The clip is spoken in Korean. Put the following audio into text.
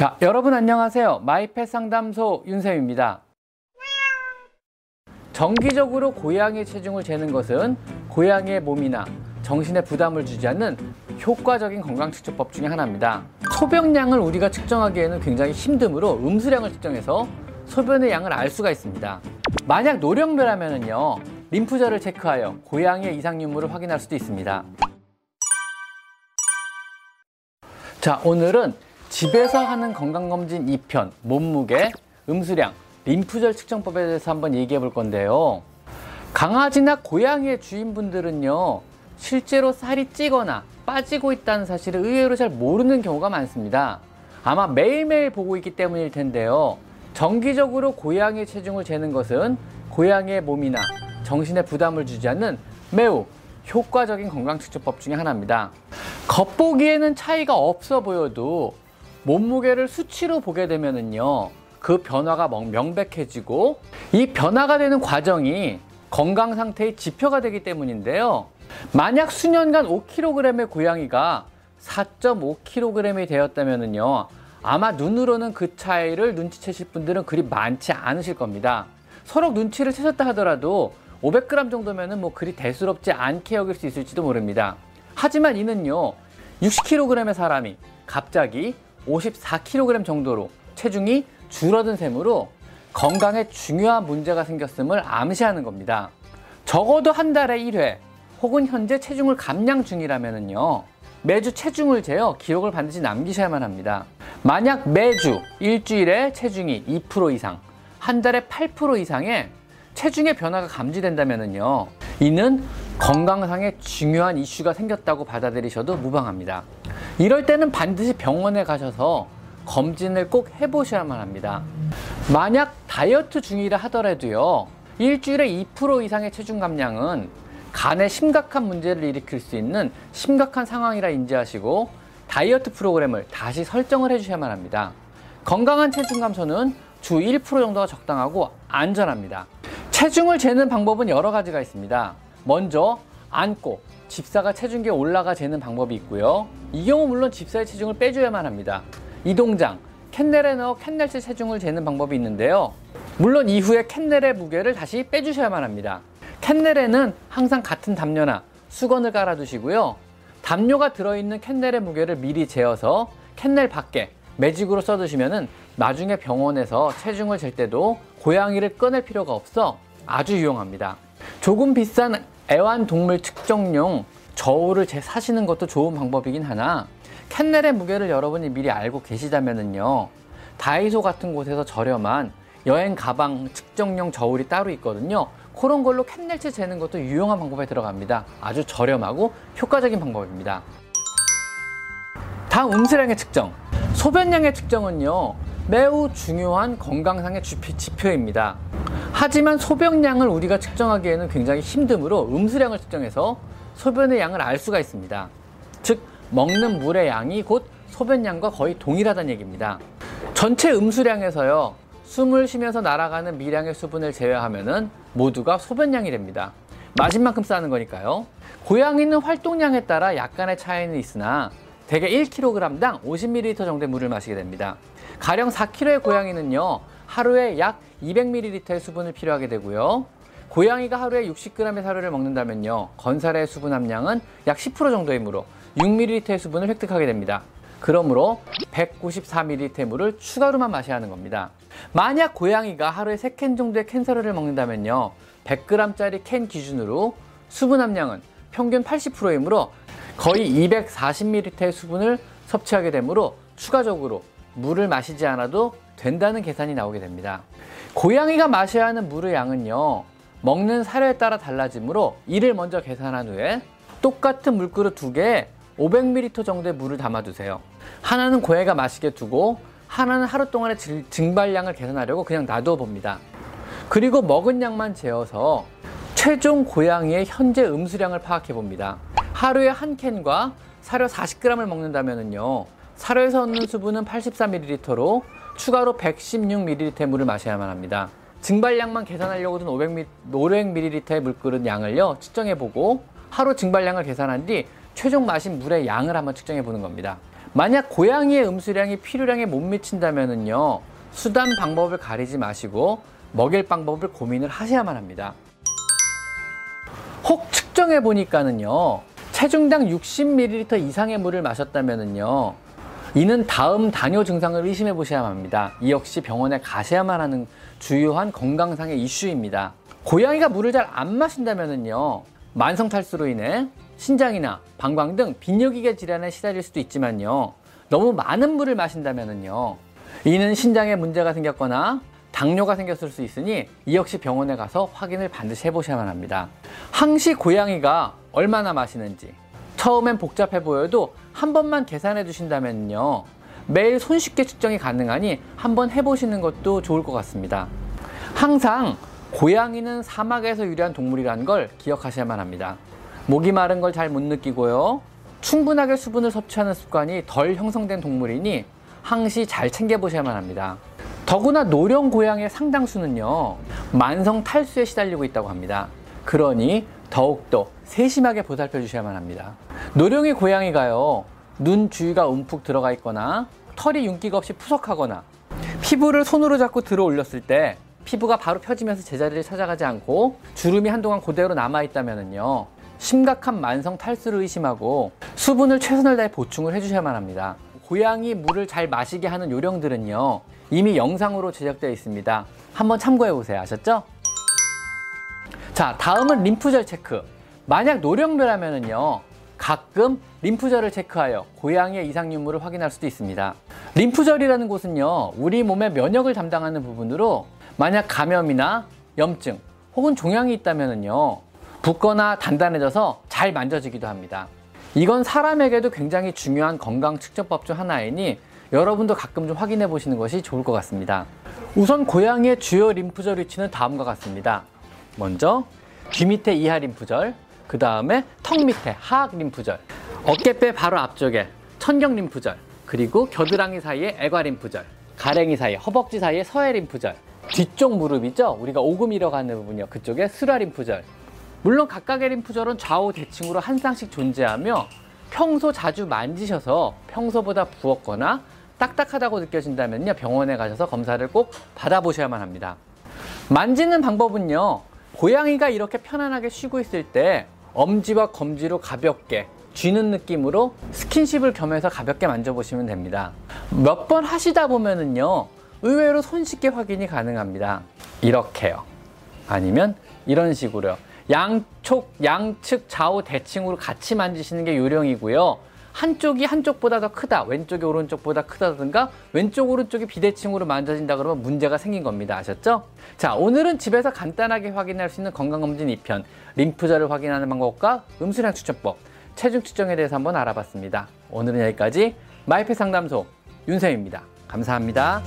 자, 여러분 안녕하세요. 마이펫 상담소 윤쌤입니다. 정기적으로 고양이 체중을 재는 것은 고양이의 몸이나 정신에 부담을 주지 않는 효과적인 건강 측정법 중에 하나입니다. 소변량을 우리가 측정하기에는 굉장히 힘드므로 음수량을 측정해서 소변의 양을 알 수가 있습니다. 만약 노령묘라면요 림프절을 체크하여 고양이의 이상 유무를 확인할 수도 있습니다. 자, 오늘은 집에서 하는 건강검진 2편, 몸무게, 음수량, 림프절 측정법에 대해서 한번 얘기해 볼 건데요. 강아지나 고양이의 주인분들은요, 실제로 살이 찌거나 빠지고 있다는 사실을 의외로 잘 모르는 경우가 많습니다. 아마 매일매일 보고 있기 때문일 텐데요. 정기적으로 고양이 체중을 재는 것은 고양이의 몸이나 정신에 부담을 주지 않는 매우 효과적인 건강 측정법 중에 하나입니다. 겉보기에는 차이가 없어 보여도 몸무게를 수치로 보게 되면은요. 그 변화가 명백해지고 이 변화가 되는 과정이 건강 상태의 지표가 되기 때문인데요. 만약 수년간 5kg의 고양이가 4.5kg이 되었다면요. 아마 눈으로는 그 차이를 눈치채실 분들은 그리 많지 않으실 겁니다. 서로 눈치를 채셨다 하더라도 500g 정도면은 뭐 그리 대수롭지 않게 여길 수 있을지도 모릅니다. 하지만 이는요, 60kg의 사람이 갑자기 54kg 정도로 체중이 줄어든 셈으로 건강에 중요한 문제가 생겼음을 암시하는 겁니다. 적어도 한 달에 1회 혹은 현재 체중을 감량 중이라면요. 매주 체중을 재어 기록을 반드시 남기셔야만 합니다. 만약 매주 일주일에 체중이 2% 이상, 한 달에 8% 이상의 체중의 변화가 감지된다면요. 이는 건강상의 중요한 이슈가 생겼다고 받아들이셔도 무방합니다. 이럴 때는 반드시 병원에 가셔서 검진을 꼭 해보셔야만 합니다. 만약 다이어트 중이라 하더라도요, 일주일에 2% 이상의 체중 감량은 간에 심각한 문제를 일으킬 수 있는 심각한 상황이라 인지하시고 다이어트 프로그램을 다시 설정을 해주셔야만 합니다. 건강한 체중 감소는 주 1% 정도가 적당하고 안전합니다. 체중을 재는 방법은 여러 가지가 있습니다. 먼저 앉고 집사가 체중계에 올라가 재는 방법이 있고요. 이 경우 물론 집사의 체중을 빼줘야만 합니다. 이 동장, 캔넬에 넣어 캔넬체 체중을 재는 방법이 있는데요. 물론 이후에 캔넬의 무게를 다시 빼주셔야만 합니다. 캔넬에는 항상 같은 담요나 수건을 깔아두시고요. 담요가 들어있는 캔넬의 무게를 미리 재어서 캔넬 밖에 매직으로 써두시면은 나중에 병원에서 체중을 잴 때도 고양이를 꺼낼 필요가 없어 아주 유용합니다. 조금 비싼 애완동물 측정용 저울을 재 사시는 것도 좋은 방법이긴 하나 캔넬의 무게를 여러분이 미리 알고 계시다면은요 다이소 같은 곳에서 저렴한 여행 가방 측정용 저울이 따로 있거든요. 그런 걸로 캔넬체 재는 것도 유용한 방법에 들어갑니다. 아주 저렴하고 효과적인 방법입니다. 다음 음수량의 측정. 소변량의 측정은요 매우 중요한 건강상의 지표입니다. 하지만 소변량을 우리가 측정하기에는 굉장히 힘드므로 음수량을 측정해서 소변의 양을 알 수가 있습니다. 즉 먹는 물의 양이 곧 소변량과 거의 동일하다는 얘기입니다. 전체 음수량에서요 숨을 쉬면서 날아가는 미량의 수분을 제외하면은 모두가 소변량이 됩니다. 마신 만큼 싸는 거니까요. 고양이는 활동량에 따라 약간의 차이는 있으나 대개 1kg당 50ml 정도의 물을 마시게 됩니다. 가령 4kg의 고양이는요 하루에 약 200ml의 수분을 필요하게 되고요. 고양이가 하루에 60g의 사료를 먹는다면요. 건살의 수분 함량은 약 10% 정도이므로 6ml의 수분을 획득하게 됩니다. 그러므로 194ml의 물을 추가로만 마셔야 하는 겁니다. 만약 고양이가 하루에 3캔 정도의 캔 사료를 먹는다면요. 100g짜리 캔 기준으로 수분 함량은 평균 80%이므로 거의 240ml의 수분을 섭취하게 되므로 추가적으로 물을 마시지 않아도 된다는 계산이 나오게 됩니다. 고양이가 마셔야 하는 물의 양은요, 먹는 사료에 따라 달라지므로 이를 먼저 계산한 후에 똑같은 물그릇 두 개에 500ml 정도의 물을 담아두세요. 하나는 고양이가 마시게 두고 하나는 하루 동안의 증발량을 계산하려고 그냥 놔두어 봅니다. 그리고 먹은 양만 재어서 최종 고양이의 현재 음수량을 파악해 봅니다. 하루에 한 캔과 사료 40g을 먹는다면요. 사료에서 얻는 수분은 84ml로 추가로 116ml의 물을 마셔야만 합니다. 증발량만 계산하려고 든 500ml, 500ml의 물그릇 양을요 측정해 보고 하루 증발량을 계산한 뒤 최종 마신 물의 양을 한번 측정해 보는 겁니다. 만약 고양이의 음수량이 필요량에 못 미친다면요 수단 방법을 가리지 마시고 먹일 방법을 고민을 하셔야만 합니다. 혹 측정해 보니까는요 체중당 60ml 이상의 물을 마셨다면요 이는 다음 당뇨 증상을 의심해 보셔야만 합니다. 이 역시 병원에 가셔야만 하는 주요한 건강상의 이슈입니다. 고양이가 물을 잘 안 마신다면요 만성 탈수로 인해 신장이나 방광 등 비뇨기계 질환에 시달릴 수도 있지만요 너무 많은 물을 마신다면요 이는 신장에 문제가 생겼거나 당뇨가 생겼을 수 있으니 이 역시 병원에 가서 확인을 반드시 해보셔야만 합니다. 항시 고양이가 얼마나 마시는지 처음엔 복잡해 보여도 한 번만 계산해 두신다면요. 매일 손쉽게 측정이 가능하니 한번 해보시는 것도 좋을 것 같습니다. 항상 고양이는 사막에서 유래한 동물이라는 걸 기억하셔야만 합니다. 목이 마른 걸 잘 못 느끼고요. 충분하게 수분을 섭취하는 습관이 덜 형성된 동물이니 항시 잘 챙겨보셔야만 합니다. 더구나 노령 고양이의 상당수는요, 만성 탈수에 시달리고 있다고 합니다. 그러니 더욱더 세심하게 보살펴 주셔야만 합니다. 노령의 고양이가요, 눈 주위가 움푹 들어가 있거나 털이 윤기가 없이 푸석하거나 피부를 손으로 잡고 들어 올렸을 때 피부가 바로 펴지면서 제자리를 찾아가지 않고 주름이 한동안 그대로 남아있다면요. 심각한 만성 탈수를 의심하고 수분을 최선을 다해 보충을 해주셔야만 합니다. 고양이 물을 잘 마시게 하는 요령들은요. 이미 영상으로 제작되어 있습니다. 한번 참고해 보세요. 아셨죠? 자, 다음은 림프절 체크. 만약 노령묘라면은요. 가끔 림프절을 체크하여 고양이의 이상 유무를 확인할 수도 있습니다. 림프절이라는 곳은요. 우리 몸의 면역을 담당하는 부분으로 만약 감염이나 염증 혹은 종양이 있다면은요. 붓거나 단단해져서 잘 만져지기도 합니다. 이건 사람에게도 굉장히 중요한 건강 측정법 중 하나이니 여러분도 가끔 좀 확인해 보시는 것이 좋을 것 같습니다. 우선 고양이의 주요 림프절 위치는 다음과 같습니다. 먼저 귀 밑에 이하 림프절, 그 다음에 턱 밑에 하악 림프절, 어깨뼈 바로 앞쪽에 천경 림프절, 그리고 겨드랑이 사이에 애과 림프절, 가랭이 사이, 허벅지 사이에 서해 림프절, 뒤쪽 무릎이죠. 우리가 오금이라고 하는 부분이요. 그쪽에 수라 림프절. 물론 각각의 림프절은 좌우 대칭으로 한 쌍씩 존재하며 평소 자주 만지셔서 평소보다 부었거나 딱딱하다고 느껴진다면요 병원에 가셔서 검사를 꼭 받아보셔야만 합니다. 만지는 방법은요 고양이가 이렇게 편안하게 쉬고 있을 때 엄지와 검지로 가볍게 쥐는 느낌으로 스킨십을 겸해서 가볍게 만져보시면 됩니다. 몇 번 하시다 보면은요 의외로 손쉽게 확인이 가능합니다. 이렇게요. 아니면 이런 식으로요. 양쪽, 양측 좌우 대칭으로 같이 만지시는 게 요령이고요. 한쪽이 한쪽보다 더 크다, 왼쪽이 오른쪽보다 크다든가 왼쪽 오른쪽이 비대칭으로 만져진다 그러면 문제가 생긴 겁니다. 아셨죠? 자, 오늘은 집에서 간단하게 확인할 수 있는 건강검진 2편, 림프절을 확인하는 방법과 음수량 추천법, 체중 측정에 대해서 한번 알아봤습니다. 오늘은 여기까지 마이페 상담소 윤쌤입니다. 감사합니다.